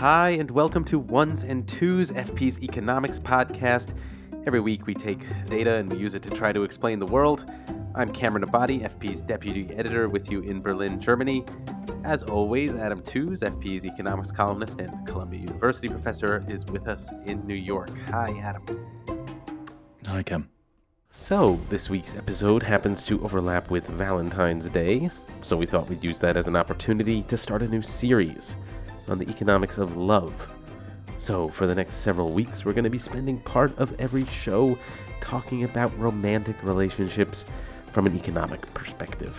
Hi, and welcome to Ones and Twos, FP's economics podcast. Every week we take data and we use it to try to explain the world. I'm Cameron Abadi, FP's deputy editor, with you in Berlin, Germany. As always, Adam Tooze, FP's economics columnist and Columbia University professor, is with us in New York. Hi, Adam. Hi, Cam. So, this week's episode happens to overlap with Valentine's Day, so we thought we'd use that as an opportunity to start a new series on the economics of love. So, for the next several weeks, we're going to be spending part of every show talking about romantic relationships from an economic perspective.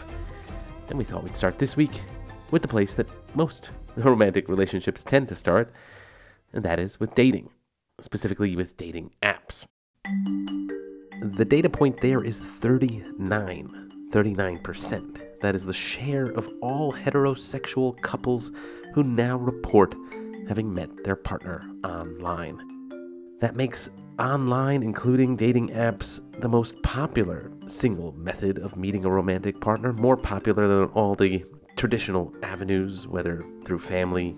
And we thought we'd start this week with the place that most romantic relationships tend to start, and that is with dating, specifically with dating apps. The data point there is 39. 39%. That is the share of all heterosexual couples who now report having met their partner online. That makes online, including dating apps, the most popular single method of meeting a romantic partner, more popular than all the traditional avenues, whether through family,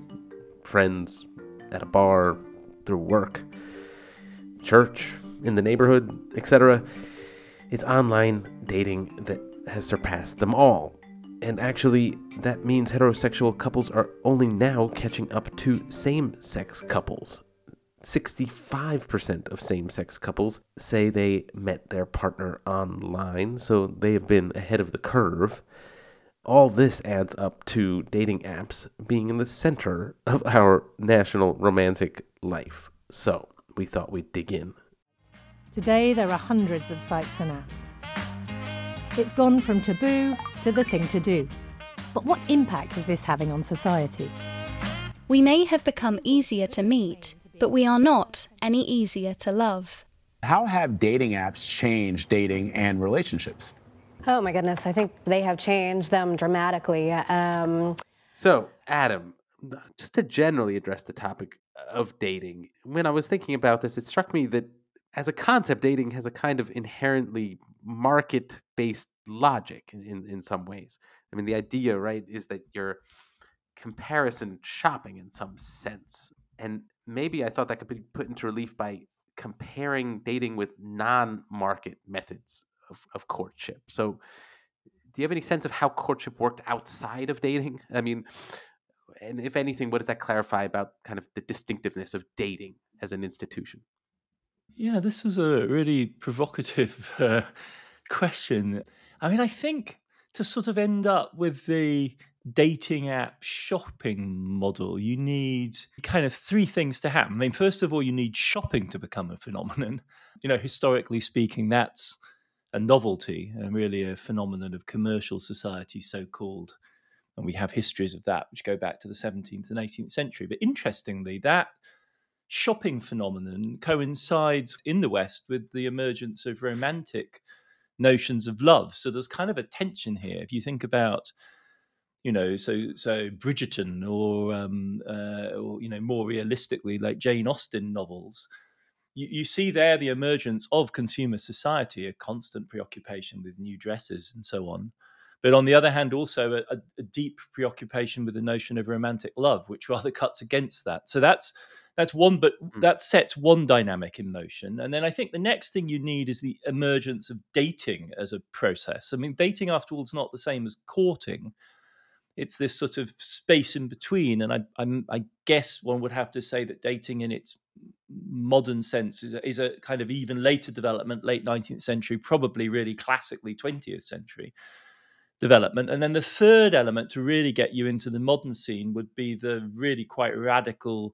friends, at a bar, through work, church, in the neighborhood, etc. It's online dating that has surpassed them all. And actually, that means heterosexual couples are only now catching up to same sex couples. 65% of same sex couples say they met their partner online, so they have been ahead of the curve. All this adds up to dating apps being in the center of our national romantic life. So, we thought we'd dig in. Today, there are hundreds of sites and apps. It's gone from taboo to the thing to do. But what impact is this having on society? We may have become easier to meet, but we are not any easier to love. How have dating apps changed dating and relationships? Oh my goodness, I think they have changed them dramatically. Um, so, Adam, just to generally address the topic of dating, when I was thinking about this, it struck me that as a concept, dating has a kind of inherently market based logic in, in some ways. I mean, the idea, right, is that you're comparison shopping in some sense. And maybe I thought that could be put into relief by comparing dating with non market methods of, of courtship. So, do you have any sense of how courtship worked outside of dating? I mean, and if anything, what does that clarify about kind of the distinctiveness of dating as an institution? Yeah, this was a really provocative uh, question. I mean, I think to sort of end up with the dating app shopping model, you need kind of three things to happen. I mean, first of all, you need shopping to become a phenomenon. You know, historically speaking, that's a novelty and really a phenomenon of commercial society, so called. And we have histories of that which go back to the 17th and 18th century. But interestingly, that shopping phenomenon coincides in the West with the emergence of romantic notions of love. So there's kind of a tension here. If you think about, you know, so so Bridgerton or um, uh, or you know more realistically like Jane Austen novels, you, you see there the emergence of consumer society, a constant preoccupation with new dresses and so on. But on the other hand, also a, a deep preoccupation with the notion of romantic love, which rather cuts against that. So that's that's one but mm. that sets one dynamic in motion and then i think the next thing you need is the emergence of dating as a process i mean dating after all is not the same as courting it's this sort of space in between and I, I'm, I guess one would have to say that dating in its modern sense is a, is a kind of even later development late 19th century probably really classically 20th century development. And then the third element to really get you into the modern scene would be the really quite radical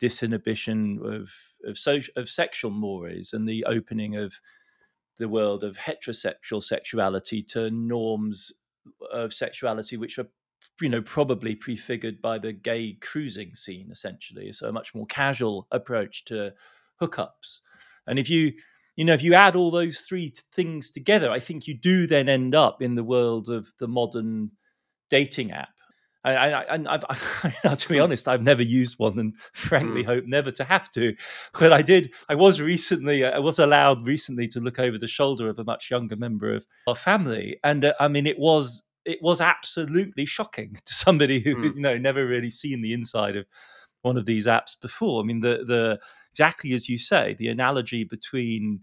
disinhibition of of social of sexual mores and the opening of the world of heterosexual sexuality to norms of sexuality which are you know probably prefigured by the gay cruising scene essentially. So a much more casual approach to hookups. And if you you know if you add all those three things together i think you do then end up in the world of the modern dating app and I, have to be hmm. honest, I've never used one, and frankly, mm. hope never to have to. But I did. I was recently. I was allowed recently to look over the shoulder of a much younger member of our family, and uh, I mean, it was it was absolutely shocking to somebody who mm. you know never really seen the inside of one of these apps before. I mean, the the exactly as you say, the analogy between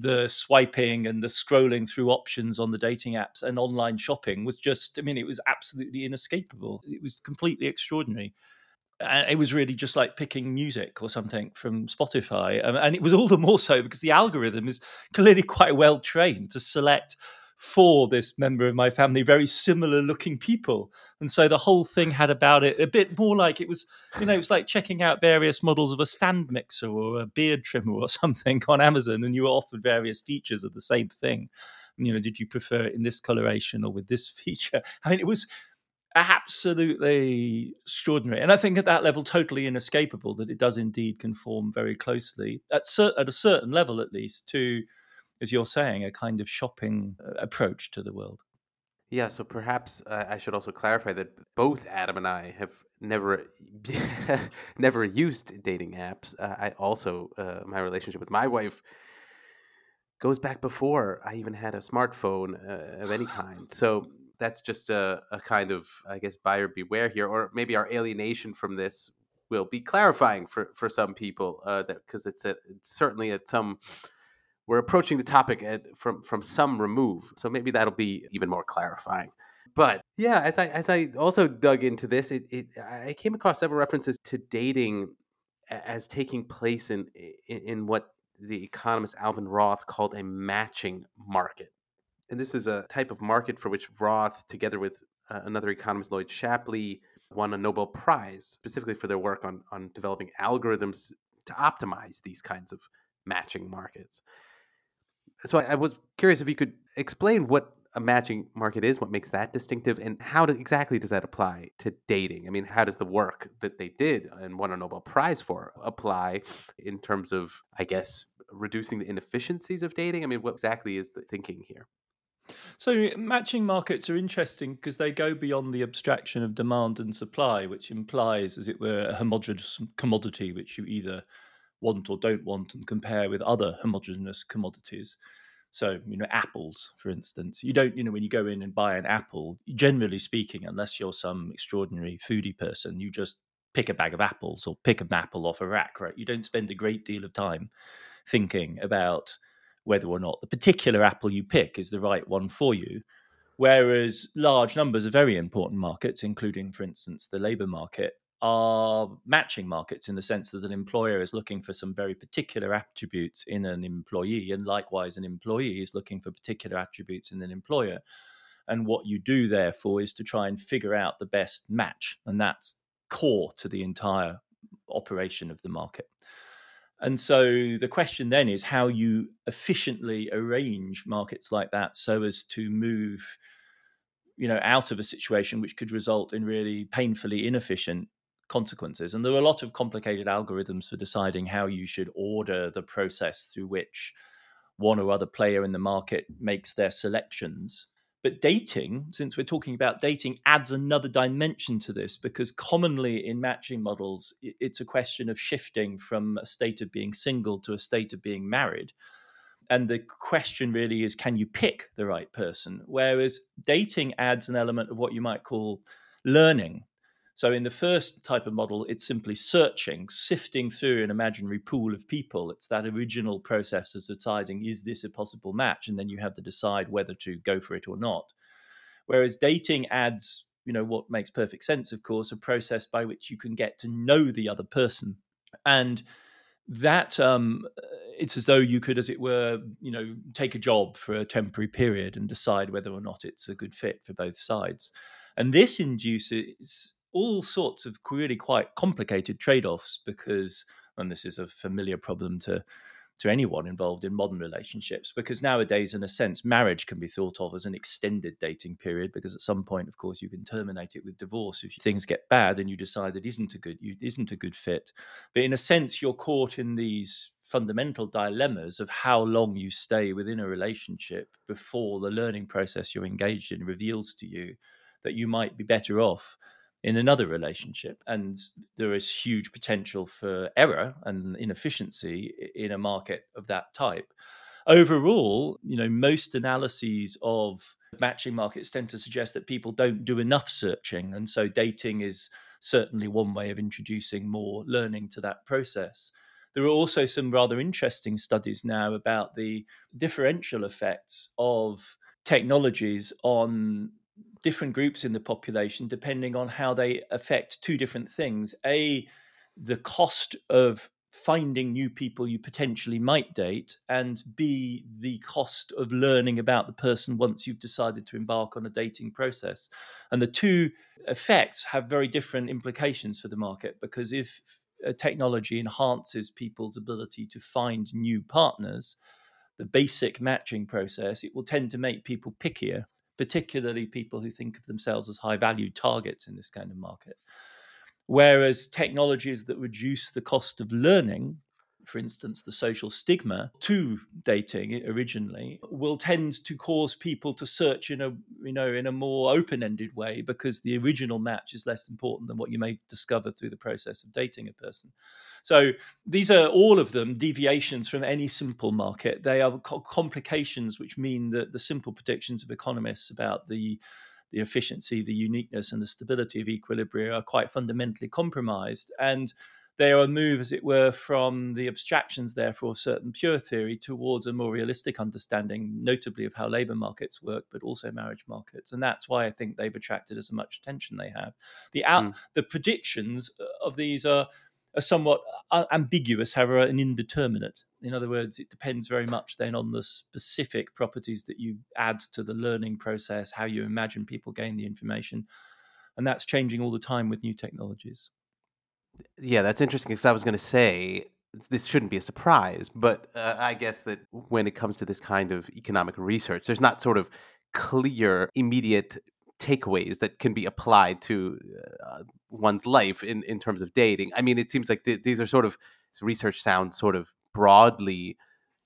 the swiping and the scrolling through options on the dating apps and online shopping was just, I mean, it was absolutely inescapable. It was completely extraordinary. And it was really just like picking music or something from Spotify. Um, and it was all the more so because the algorithm is clearly quite well trained to select for this member of my family very similar looking people. And so the whole thing had about it a bit more like it was you know it was like checking out various models of a stand mixer or a beard trimmer or something on amazon and you were offered various features of the same thing. You know did you prefer it in this coloration or with this feature? I mean it was absolutely extraordinary. And i think at that level totally inescapable that it does indeed conform very closely at, cer- at a certain level at least to as you're saying, a kind of shopping uh, approach to the world. Yeah, so perhaps uh, I should also clarify that both Adam and I have never never used dating apps. Uh, I also uh, my relationship with my wife goes back before I even had a smartphone uh, of any kind. So that's just a, a kind of I guess buyer beware here, or maybe our alienation from this will be clarifying for for some people uh, that because it's, a, it's certainly at some we're approaching the topic at, from from some remove, so maybe that'll be even more clarifying. But yeah, as I as I also dug into this, it, it I came across several references to dating as taking place in, in, in what the economist Alvin Roth called a matching market. And this is a type of market for which Roth, together with uh, another economist, Lloyd Shapley, won a Nobel Prize specifically for their work on, on developing algorithms to optimize these kinds of matching markets so I, I, was curious if you could explain what a matching market is, what makes that distinctive, and how do, exactly does that apply to dating? I mean, how does the work that they did and won a Nobel Prize for apply in terms of, I guess, reducing the inefficiencies of dating? I mean, what exactly is the thinking here? So, matching markets are interesting because they go beyond the abstraction of demand and supply, which implies, as it were, a homogeneous commodity which you either want or don't want and compare with other homogeneous commodities. So, you know, apples, for instance, you don't, you know, when you go in and buy an apple, generally speaking, unless you're some extraordinary foodie person, you just pick a bag of apples or pick an apple off a rack, right? You don't spend a great deal of time thinking about whether or not the particular apple you pick is the right one for you. Whereas large numbers of very important markets, including, for instance, the labor market, are matching markets in the sense that an employer is looking for some very particular attributes in an employee, and likewise, an employee is looking for particular attributes in an employer. And what you do, therefore, is to try and figure out the best match. And that's core to the entire operation of the market. And so the question then is how you efficiently arrange markets like that so as to move you know out of a situation which could result in really painfully inefficient consequences. And there are a lot of complicated algorithms for deciding how you should order the process through which one or other player in the market makes their selections. But dating, since we're talking about dating, adds another dimension to this because commonly in matching models, it's a question of shifting from a state of being single to a state of being married. And the question really is can you pick the right person? Whereas dating adds an element of what you might call learning so in the first type of model, it's simply searching, sifting through an imaginary pool of people. It's that original process of deciding, is this a possible match? And then you have to decide whether to go for it or not. Whereas dating adds, you know, what makes perfect sense, of course, a process by which you can get to know the other person. And that um, it's as though you could, as it were, you know, take a job for a temporary period and decide whether or not it's a good fit for both sides. And this induces all sorts of really quite complicated trade offs because, and this is a familiar problem to to anyone involved in modern relationships because nowadays in a sense marriage can be thought of as an extended dating period because at some point of course you can terminate it with divorce if things get bad and you decide it isn't a good you isn't a good fit. But in a sense you're caught in these fundamental dilemmas of how long you stay within a relationship before the learning process you're engaged in reveals to you that you might be better off in another relationship. And there is huge potential for error and inefficiency in a market of that type. Overall, you know, most analyses of matching markets tend to suggest that people don't do enough searching. And so dating is certainly one way of introducing more learning to that process. There are also some rather interesting studies now about the differential effects of technologies on different groups in the population depending on how they affect two different things. A, the cost of finding new people you potentially might date, and B, the cost of learning about the person once you've decided to embark on a dating process. And the two effects have very different implications for the market because if technology enhances people's ability to find new partners, the basic matching process, it will tend to make people pickier, particularly people who think of themselves as high value targets in this kind of market. Whereas technologies that reduce the cost of learning for instance, the social stigma to dating originally will tend to cause people to search in a you know in a more open-ended way because the original match is less important than what you may discover through the process of dating a person. So these are all of them deviations from any simple market. They are complications which mean that the simple predictions of economists about the the efficiency, the uniqueness, and the stability of equilibria are quite fundamentally compromised. And they are a move, as it were, from the abstractions, therefore, of certain pure theory towards a more realistic understanding, notably of how labor markets work, but also marriage markets. And that's why I think they've attracted as much attention they have. The out, mm. the predictions of these are, are somewhat uh, ambiguous, however, and indeterminate. In other words, it depends very much then on the specific properties that you add to the learning process, how you imagine people gain the information. And that's changing all the time with new technologies. Yeah, that's interesting because I was going to say this shouldn't be a surprise, but uh, I guess that when it comes to this kind of economic research, there's not sort of clear, immediate takeaways that can be applied to uh, one's life in, in terms of dating. I mean, it seems like th- these are sort of research sounds sort of broadly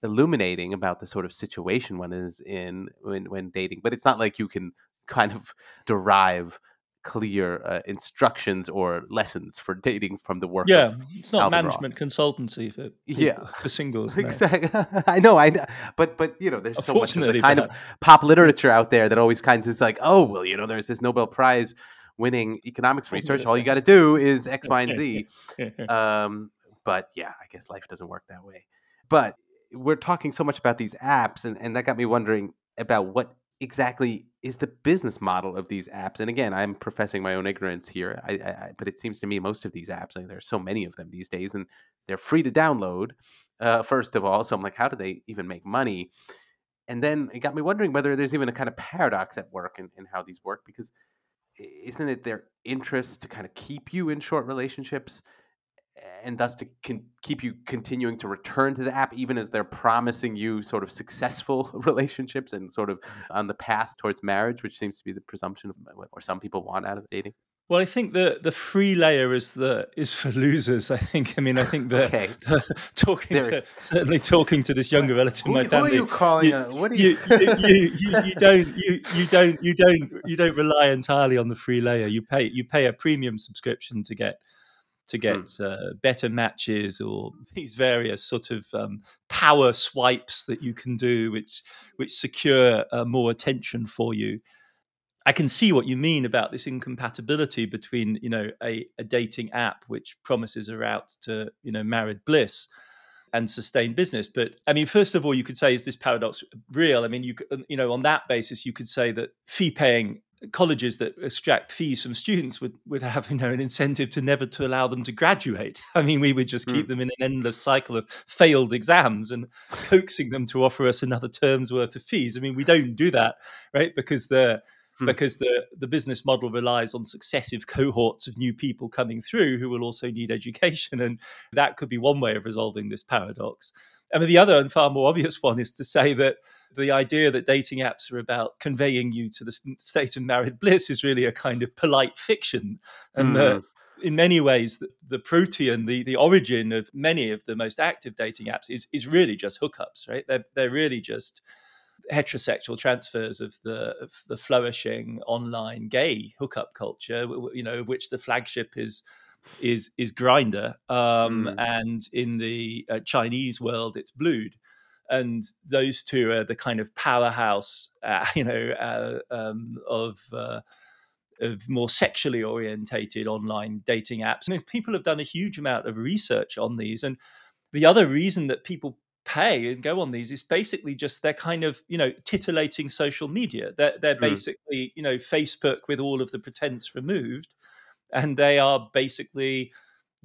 illuminating about the sort of situation one is in when when dating, but it's not like you can kind of derive clear uh, instructions or lessons for dating from the work. Yeah, it's not Alvin management Roth. consultancy for people, yeah for singles. No. Exactly. I know. I know. But but you know, there's so much of the kind perhaps. of pop literature out there that always kinds of is like, oh well, you know, there's this Nobel Prize winning economics research. All you got to do is X, Y, and Z. um, but yeah, I guess life doesn't work that way. But we're talking so much about these apps, and, and that got me wondering about what exactly is the business model of these apps. And again, I'm professing my own ignorance here, I, I, but it seems to me most of these apps, like, there's so many of them these days, and they're free to download. Uh, first of all, so I'm like, how do they even make money? And then it got me wondering whether there's even a kind of paradox at work in, in how these work, because isn't it their interest to kind of keep you in short relationships and thus to con- keep you continuing to return to the app even as they're promising you sort of successful relationships and sort of mm-hmm. on the path towards marriage which seems to be the presumption of what or some people want out of dating well, I think the the free layer is the is for losers. I think. I mean, I think that okay. talking there. to certainly talking to this younger relative in my family. Who are you calling? You, a, what are you? You, you, you, you, don't you, you don't you don't you don't rely entirely on the free layer. You pay you pay a premium subscription to get to get mm. uh, better matches or these various sort of um, power swipes that you can do, which which secure uh, more attention for you. I can see what you mean about this incompatibility between you know a, a dating app which promises a route to you know married bliss and sustain business. But I mean, first of all, you could say, is this paradox real? I mean, you you know, on that basis, you could say that fee paying colleges that extract fees from students would, would have you know an incentive to never to allow them to graduate i mean we would just keep mm. them in an endless cycle of failed exams and coaxing them to offer us another term's worth of fees i mean we don't do that right because the mm. because the the business model relies on successive cohorts of new people coming through who will also need education and that could be one way of resolving this paradox I mean, the other and far more obvious one is to say that the idea that dating apps are about conveying you to the state of married bliss is really a kind of polite fiction. And mm. in many ways, the, the protean, the, the origin of many of the most active dating apps is, is really just hookups, right? They're, they're really just heterosexual transfers of the of the flourishing online gay hookup culture, you know, which the flagship is is is Grindr, um, mm. and in the uh, Chinese world, it's Blued and those two are the kind of powerhouse, uh, you know, uh, um, of uh, of more sexually orientated online dating apps. And people have done a huge amount of research on these, and the other reason that people pay and go on these is basically just they're kind of you know titillating social media. They're they're mm. basically you know Facebook with all of the pretense removed, and they are basically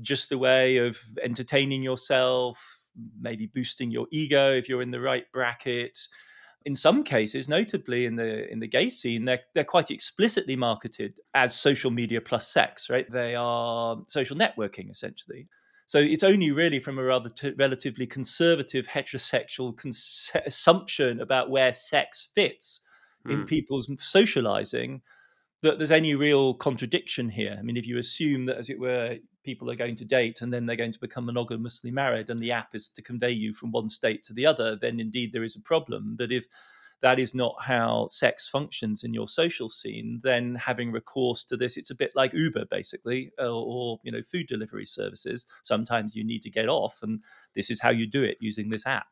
just a way of entertaining yourself maybe boosting your ego if you're in the right bracket. In some cases, notably in the in the gay scene, they're they're quite explicitly marketed as social media plus sex, right? They are social networking essentially. So it's only really from a rather t- relatively conservative heterosexual cons- assumption about where sex fits mm. in hmm. people's socializing that there's any real contradiction here. I mean, if you assume that, as it were, people are going to date and then they're going to become monogamously married and the app is to convey you from one state to the other, then indeed there is a problem. But if that is not how sex functions in your social scene, then having recourse to this, it's a bit like Uber, basically, or, or, you know, food delivery services. Sometimes you need to get off, and this is how you do it using this app.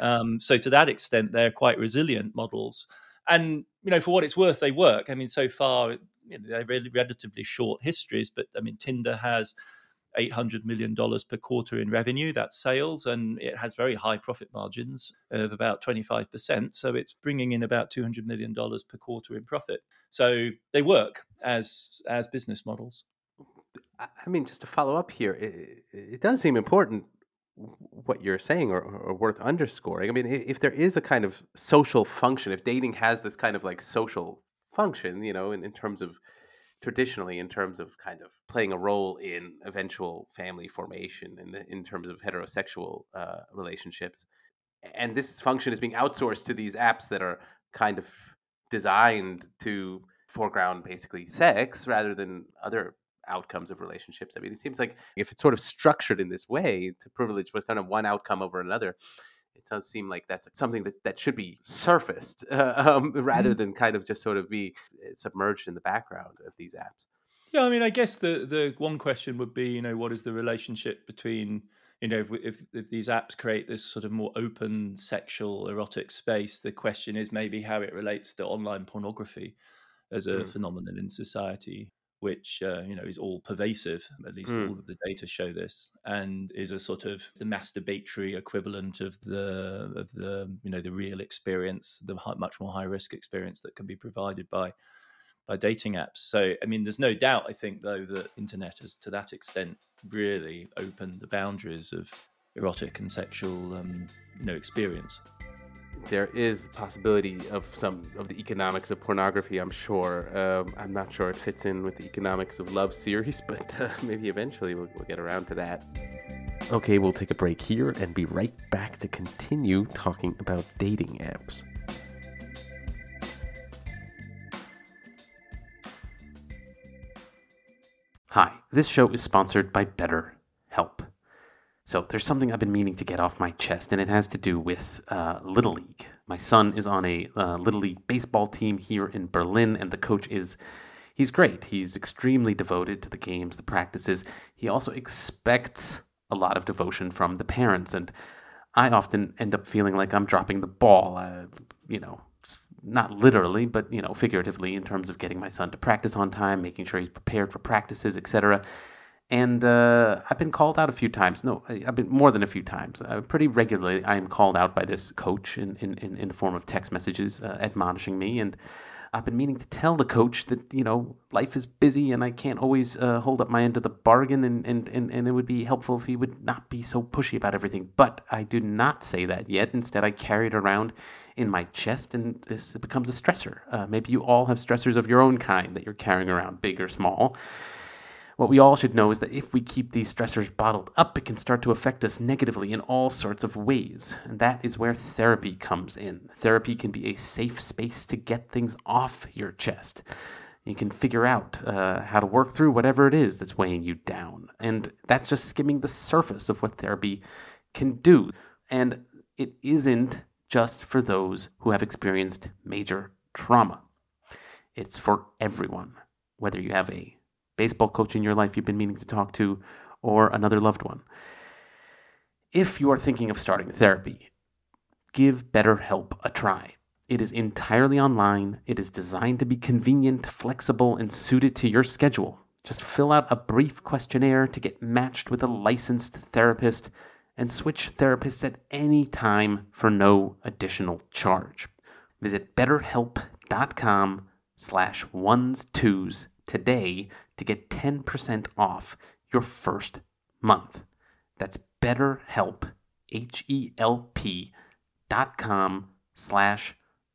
Um, so to that extent, they're quite resilient models, and you know, for what it's worth, they work. I mean, so far you know, they're really relatively short histories, but I mean, Tinder has $800 million per quarter in revenue, that's sales, and it has very high profit margins of about 25%. So it's bringing in about $200 million per quarter in profit. So they work as, as business models. I mean, just to follow up here, it, it does seem important what you're saying or, or, worth underscoring. I mean, if there is a kind of social function, if dating has this kind of like social function, you know, in, in terms of traditionally in terms of kind of playing a role in eventual family formation in, in terms of heterosexual uh, relationships. And this function is being outsourced to these apps that are kind of designed to foreground basically sex rather than other outcomes of relationships. I mean, it seems like if it's sort of structured in this way to privilege with kind of one outcome over another, it does seem like that's something that, that should be surfaced uh, um, rather mm-hmm. than kind of just sort of be eh, submerged in the background of these apps. Yeah, I mean, I guess the the one question would be, you know, what is the relationship between, you know, if, if, if these apps create this sort of more open sexual erotic space, the question is maybe how it relates to online pornography as a mm. phenomenon in society which uh, you know is all pervasive. At least mm. all of the data show this, and is a sort of the masturbatory equivalent of the of the you know the real experience, the much more high risk experience that can be provided by by dating apps. So I mean, there's no doubt. I think though that internet has to that extent really opened the boundaries of erotic and sexual um, you know experience there is the possibility of some of the economics of pornography. I'm sure. Um, I'm not sure it fits in with the economics of love series, but uh, maybe eventually we'll, we'll get around to that. Okay, we'll take a break here and be right back to continue talking about dating apps. Hi, this show is sponsored by BetterHelp. So there's something I've been meaning to get off my chest, and it has to do with uh, Little League. My son is on a uh, Little League baseball team here in Berlin, and the coach is. He's great. He's extremely devoted to the games, the practices. He also expects a lot of devotion from the parents, and I often end up feeling like I'm dropping the ball. Uh, you know, not literally, but you know, figuratively, in terms of getting my son to practice on time, making sure he's prepared for practices, etc and uh, I've been called out a few times. No, I've been more than a few times. Uh, pretty regularly, I am called out by this coach in, in, in the form of text messages uh, admonishing me. And I've been meaning to tell the coach that, you know, life is busy and I can't always uh, hold up my end of the bargain. And, and, and, and it would be helpful if he would not be so pushy about everything. But I do not say that yet. Instead, I carry it around in my chest, and this becomes a stressor. Uh, maybe you all have stressors of your own kind that you're carrying around, big or small. What we all should know is that if we keep these stressors bottled up, it can start to affect us negatively in all sorts of ways. And that is where therapy comes in. Therapy can be a safe space to get things off your chest. You can figure out uh, how to work through whatever it is that's weighing you down. And that's just skimming the surface of what therapy can do. And it isn't just for those who have experienced major trauma, it's for everyone, whether you have a baseball coach in your life you've been meaning to talk to, or another loved one. If you are thinking of starting therapy, give BetterHelp a try. It is entirely online. It is designed to be convenient, flexible, and suited to your schedule. Just fill out a brief questionnaire to get matched with a licensed therapist and switch therapists at any time for no additional charge. Visit betterhelp.com slash ones twos today to get 10% off your first month. That's betterhelp, H-E-L-P dot com slash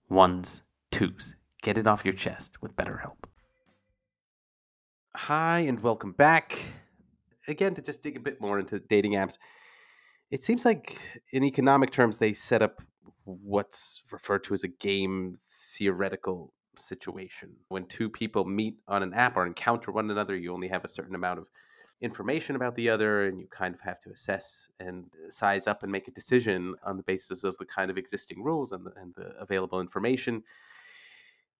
ones twos. Get it off your chest with BetterHelp. Hi, and welcome back. Again, to just dig a bit more into dating apps, it seems like in economic terms, they set up what's referred to as a game theoretical situation. When two people meet on an app or encounter one another, you only have a certain amount of information about the other, and you kind of have to assess and size up and make a decision on the basis of the kind of existing rules and the, and the available information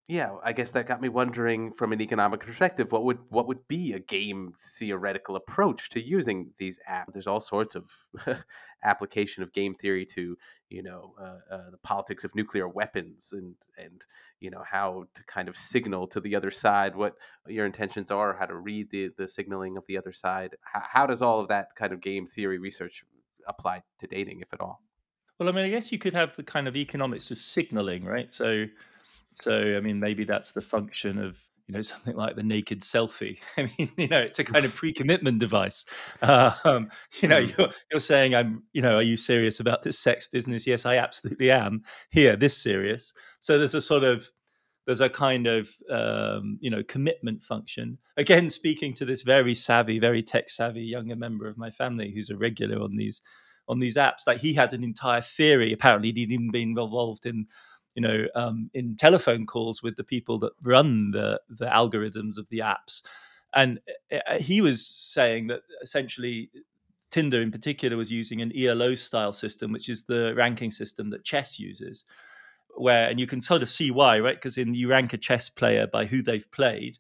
yeah, I guess that got me wondering from an economic perspective, what would what would be a game theoretical approach to using these apps? There's all sorts of application of game theory to you know uh, uh, the politics of nuclear weapons and and you know how to kind of signal to the other side what your intentions are, how to read the the signaling of the other side. How, how does all of that kind of game theory research apply to dating, if at all? Well, I mean, I guess you could have the kind of economics of signaling, right? So so, I mean, maybe that's the function of you know something like the naked selfie. I mean, you know, it's a kind of pre-commitment device. Um, you know, mm. you're, you're saying, "I'm," you know, are you serious about this sex business? Yes, I absolutely am. Here, this serious. So there's a sort of there's a kind of um, you know commitment function. Again, speaking to this very savvy, very tech savvy younger member of my family who's a regular on these on these apps, that he had an entire theory. Apparently, he'd even been involved in you know, um, in telephone calls with the people that run the the algorithms of the apps, and eh, eh, he was saying that essentially Tinder in particular was using an ELO style system, which is the ranking system that chess uses, where and you can sort of see why, right? Because in you rank a chess player by who they've played,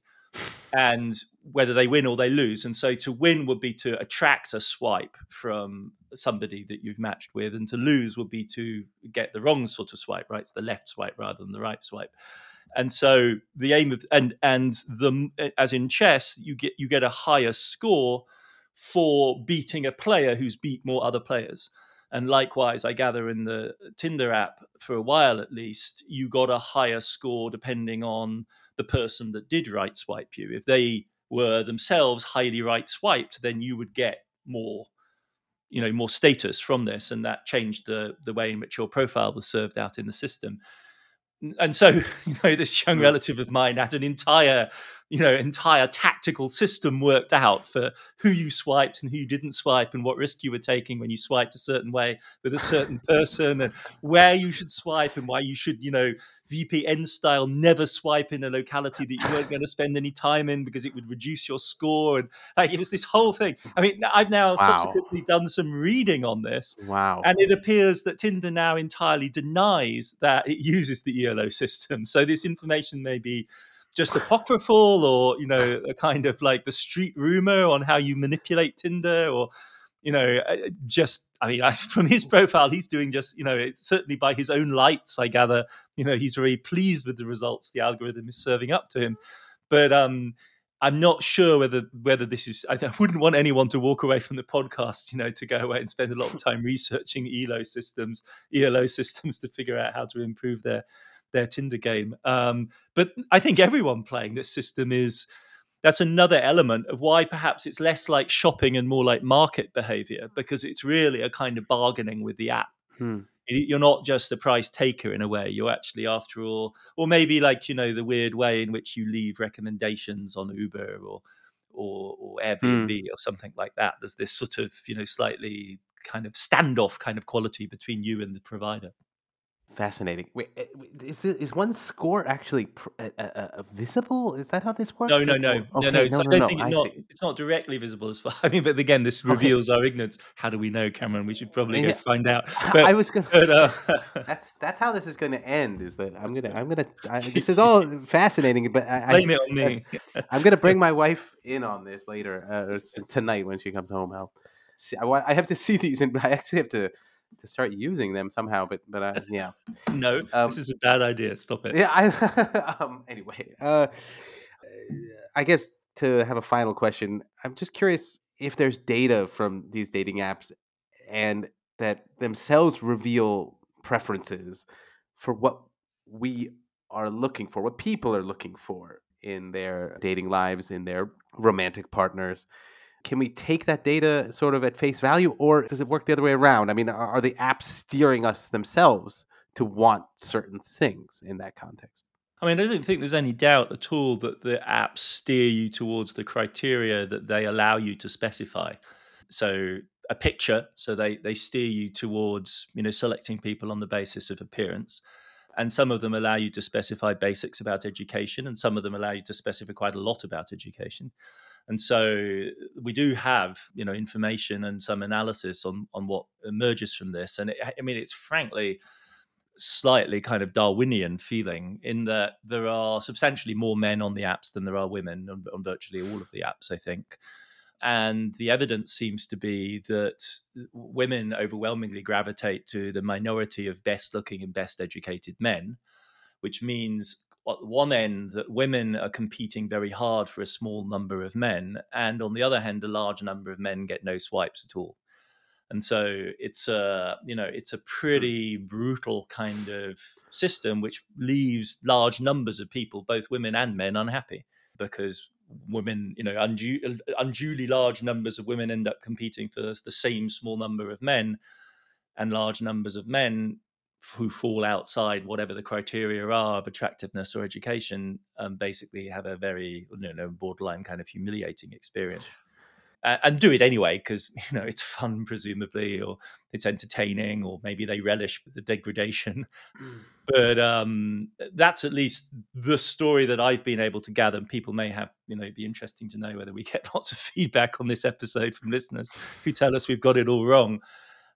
and whether they win or they lose. And so to win would be to attract a swipe from somebody that you've matched with, and to lose would be to get the wrong sort of swipe, right? It's the left swipe rather than the right swipe. And so the aim of and and the as in chess, you get you get a higher score for beating a player who's beat more other players. And likewise, I gather in the Tinder app for a while at least, you got a higher score depending on the person that did right swipe you. If they were themselves highly right swiped, then you would get more, you know, more status from this, and that changed the the way in which your profile was served out in the system. And so, you know, this young hmm. relative of mine had an entire you know entire tactical system worked out for who you swiped and who you didn't swipe and what risk you were taking when you swiped a certain way with a certain person and where you should swipe and why you should you know VPN style never swipe in a locality that you weren't going to spend any time in because it would reduce your score and like it was this whole thing. I mean, I've now wow. subsequently done some reading on this. Wow. And it appears that Tinder now entirely denies that it uses the ELO system. So this information may be just apocryphal or you know a kind of like the street rumor on how you manipulate tinder or you know uh, just i mean from his profile he's doing just you know certainly by his own lights i gather you know he's very pleased with the results the algorithm is serving up to him but um I'm not sure whether whether this is. I wouldn't want anyone to walk away from the podcast, you know, to go away and spend a lot of time researching ELO systems, ELO systems to figure out how to improve their their Tinder game. Um, but I think everyone playing this system is that's another element of why perhaps it's less like shopping and more like market behavior because it's really a kind of bargaining with the app. Hmm. You're not just a price taker in a way. You're actually, after all, or maybe like you know the weird way in which you leave recommendations on Uber or or, or Airbnb or something like that. There's this sort of you know slightly kind of standoff kind of quality between you and the provider. Fascinating. Wait, eh, is this, is one score actually pr- uh, uh, visible? Is that how this works? No, no, no, or- no, no. It's, I no, don't no, think it's not. It's not directly visible as far. I mean, but again, this reveals our ignorance. How do we know, Cameron? We should probably go Yeah. find out. I was gonna. uh, That's that's how this is going to end. Is that I'm gonna I'm gonna I, this is all fascinating, but I, I blame it on me. I'm gonna bring my wife in on this later uh, tonight when she comes home. I'll see, I, want, I have to see these, and I actually have to to start using them somehow. But but uh, yeah, no, Um, this is a bad idea. Stop it. yeah. I um anyway. Uh, I guess to have a final question, I'm just curious if there's data from these dating apps and that themselves reveal preferences for what we are looking for, what people are looking for in their dating lives, in their romantic partners. Can we take that data sort of at face value, or does it work the other way around? I mean, are, are the apps steering us themselves to want certain things in that context? I mean, I don't think there's any doubt at all that the apps steer you towards the criteria that they allow you to specify. So a picture, so they they steer you towards you know selecting people on the basis of appearance, and some of them allow you to specify basics about education, and some of them allow you to specify quite a lot about education. And so we do have you know information and some analysis on on what emerges from this, and it, I mean it's frankly slightly kind of Darwinian feeling in that there are substantially more men on the apps than there are women on, on virtually all of the apps, I think. And the evidence seems to be that women overwhelmingly gravitate to the minority of best looking and best educated men, which means at one end that women are competing very hard for a small number of men, and on the other hand, a large number of men get no swipes at all. And so it's a you know it's a hmm. pretty brutal kind of system which leaves large numbers of people both women and men unhappy because women you know undu- unduly large numbers of women end up competing for the same small number of men and large numbers of men who fall outside whatever the criteria are of attractiveness or education um, basically have a very you know borderline kind of humiliating experience. Uh, and do it anyway because you know it's fun presumably or it's entertaining or maybe they relish the degradation. But um, that's at least the story that i've been able to gather and people may have you know it'd be interesting to know whether we get lots of feedback on this episode from listeners who tell us we've got it all wrong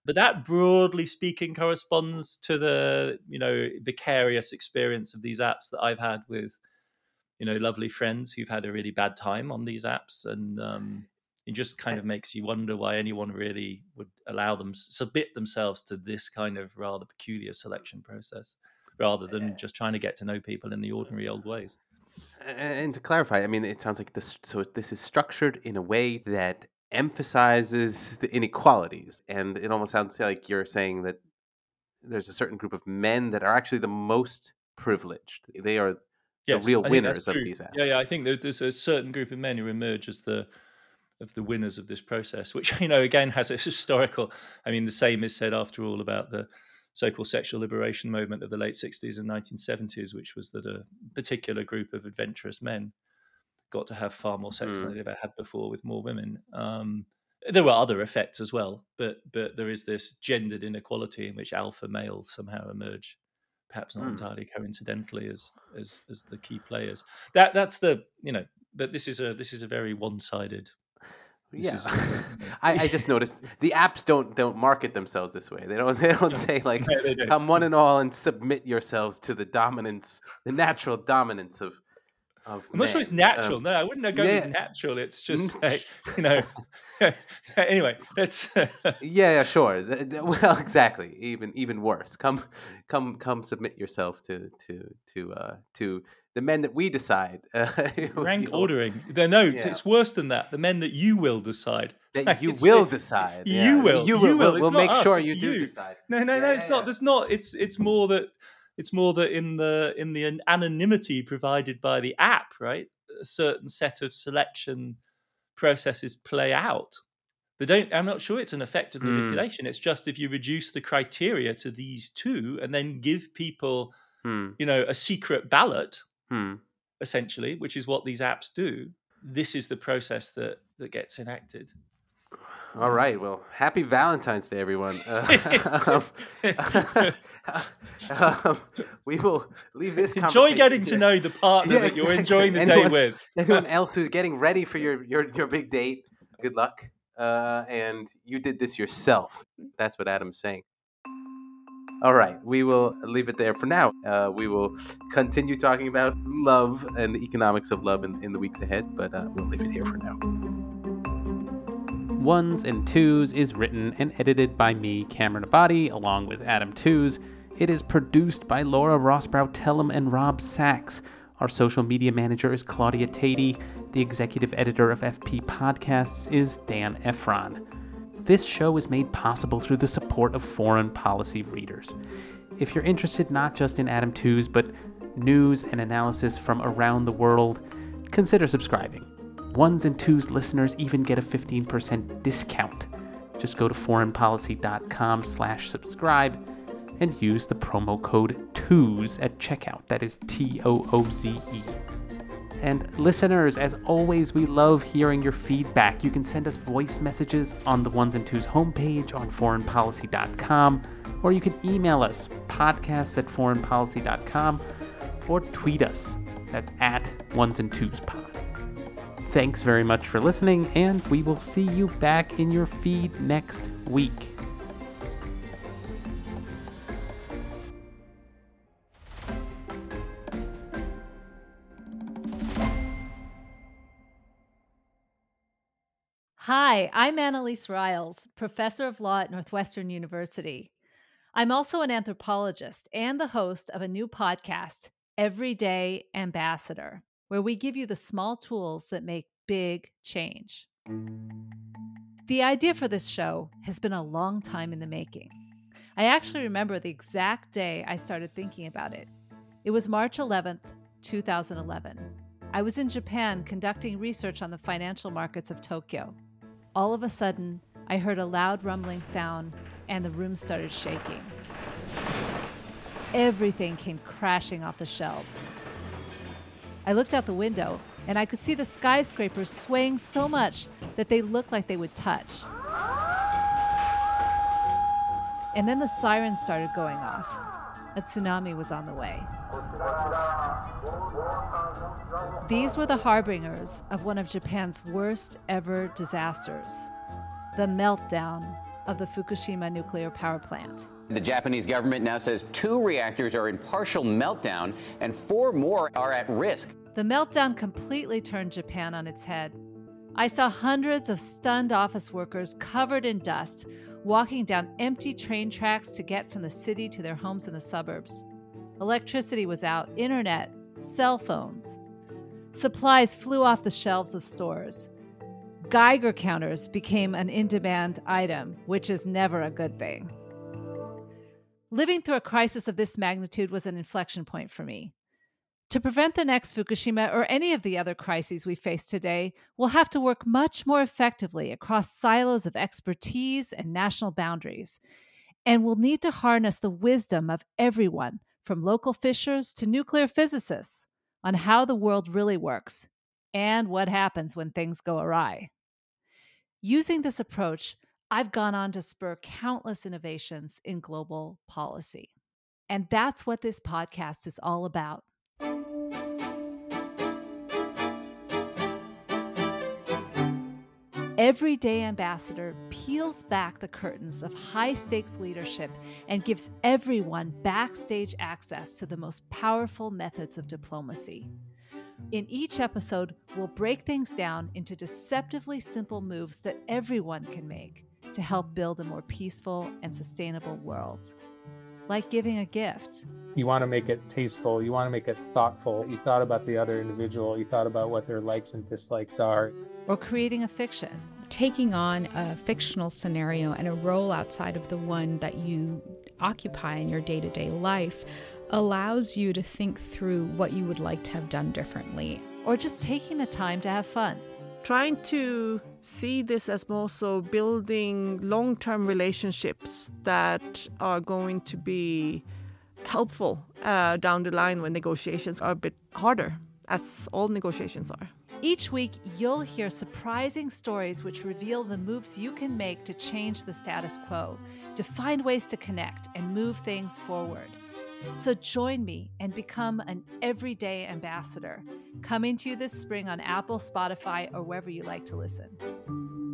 but that broadly speaking corresponds to the you know vicarious experience of these apps that i've had with you know lovely friends who've had a really bad time on these apps and um, it just kind of makes you wonder why anyone really would allow them submit themselves to this kind of rather peculiar selection process rather than just trying to get to know people in the ordinary old ways And to clarify, I mean, it sounds like this. So this is structured in a way that emphasizes the inequalities, and it almost sounds like you're saying that there's a certain group of men that are actually the most privileged. They are Yes, the real I winners of these apps. Yeah, yeah. I think there's a certain group of men who emerge as the of the winners of this process, which you know again has a historical. I mean, the same is said after all about the so-called sexual liberation movement of the late 60s and 1970s, which was that a particular group of adventurous men got to have far more sex than Mm. they'd ever had before with more women. Um, there were other effects as well, but but there is this gendered inequality in which alpha males somehow emerge, perhaps not Mm. entirely coincidentally as as as the key players. That that's the you know, but this is a this is a very one-sided. Yeah, is- I, I just noticed the apps don't don't market themselves this way. They don't they don't say like No, don't. come one and all and submit yourselves to the dominance, the natural dominance of I'm not sure it's natural. Um, no, I wouldn't go yeah. with natural. It's just like, you know. anyway, it's yeah, yeah, sure. Well, exactly. Even even worse. Come come come submit yourself to to to uh to the men that we decide. Uh, rank you ordering. No, no, Yeah. it's worse than that. The men that you will decide. that you It's will the- decide. you will, You you will. will. We'll, It's we'll make us, sure it's you do decide. No, no, Yeah, no. It's yeah. not. There's not. It's it's more that it's more that in the in the anonymity provided by the app, right? A certain set of selection processes play out. They don't. I'm not sure it's an effective Hmm. manipulation. It's just if you reduce the criteria to these two and then give people, Hmm. you know, a secret ballot, Hmm. essentially, which is what these apps do. this is the process that that gets enacted. All right. Well, happy Valentine's Day, everyone. Uh, um, we will leave this. Enjoy getting to know the partner Yeah, that you're enjoying the Anyone- day with. Anyone else who's getting ready for your your your big date, good luck. Uh, and you did this yourself. That's what Adam's saying. All right, we will leave it there for now. Uh, we will continue talking about love and the economics of love in, in the weeks ahead, but uh, we'll leave it here for now. Ones and Tooze is written and edited by me, Cameron Abadi, along with Adam Tooze. It is produced by Laura Rosbrow-Telem and Rob Sachs. Our social media manager is Claudia Tatey. The executive editor of FP Podcasts is Dan Efron. This show is made possible through the support of foreign policy readers. If you're interested not just in Adam Tooze, but news and analysis from around the world, consider subscribing. Ones and Tooze listeners even get a 15% discount. Just go to foreignpolicy.com slash subscribe and use the promo code TOOZE at checkout. That is T O O Z E. And listeners, as always, we love hearing your feedback. You can send us voice messages on the Ones and Tooze homepage on foreignpolicy.com, or you can email us podcasts at foreignpolicy.com, or tweet us. That's at Ones and Tooze Pod. Thanks very much for listening, and we will see you back in your feed next week. Hi, I'm Annelise Riles, professor of law at Northwestern University. I'm also an anthropologist and the host of a new podcast, Everyday Ambassador, where we give you the small tools that make big change. The idea for this show has been a long time in the making. I actually remember the exact day I started thinking about it. It was March 11th, 2011. I was in Japan conducting research on the financial markets of Tokyo. All of a sudden, I heard a loud rumbling sound and the room started shaking. Everything came crashing off the shelves. I looked out the window and I could see the skyscrapers swaying so much that they looked like they would touch. And then the sirens started going off. A tsunami was on the way. These were the harbingers of one of Japan's worst ever disasters the meltdown of the Fukushima nuclear power plant. The Japanese government now says two reactors are in partial meltdown and four more are at risk. The meltdown completely turned Japan on its head. I saw hundreds of stunned office workers covered in dust walking down empty train tracks to get from the city to their homes in the suburbs. Electricity was out, internet, cell phones. Supplies flew off the shelves of stores. Geiger counters became an in demand item, which is never a good thing. Living through a crisis of this magnitude was an inflection point for me. To prevent the next Fukushima or any of the other crises we face today, we'll have to work much more effectively across silos of expertise and national boundaries. And we'll need to harness the wisdom of everyone, from local fishers to nuclear physicists, on how the world really works and what happens when things go awry. Using this approach, I've gone on to spur countless innovations in global policy. And that's what this podcast is all about. Everyday Ambassador peels back the curtains of high stakes leadership and gives everyone backstage access to the most powerful methods of diplomacy. In each episode, we'll break things down into deceptively simple moves that everyone can make to help build a more peaceful and sustainable world. Like giving a gift. You want to make it tasteful, you want to make it thoughtful. You thought about the other individual, you thought about what their likes and dislikes are. Or creating a fiction. Taking on a fictional scenario and a role outside of the one that you occupy in your day to day life allows you to think through what you would like to have done differently. Or just taking the time to have fun. Trying to see this as more so building long term relationships that are going to be helpful uh, down the line when negotiations are a bit harder, as all negotiations are. Each week, you'll hear surprising stories which reveal the moves you can make to change the status quo, to find ways to connect and move things forward. So join me and become an everyday ambassador, coming to you this spring on Apple, Spotify, or wherever you like to listen.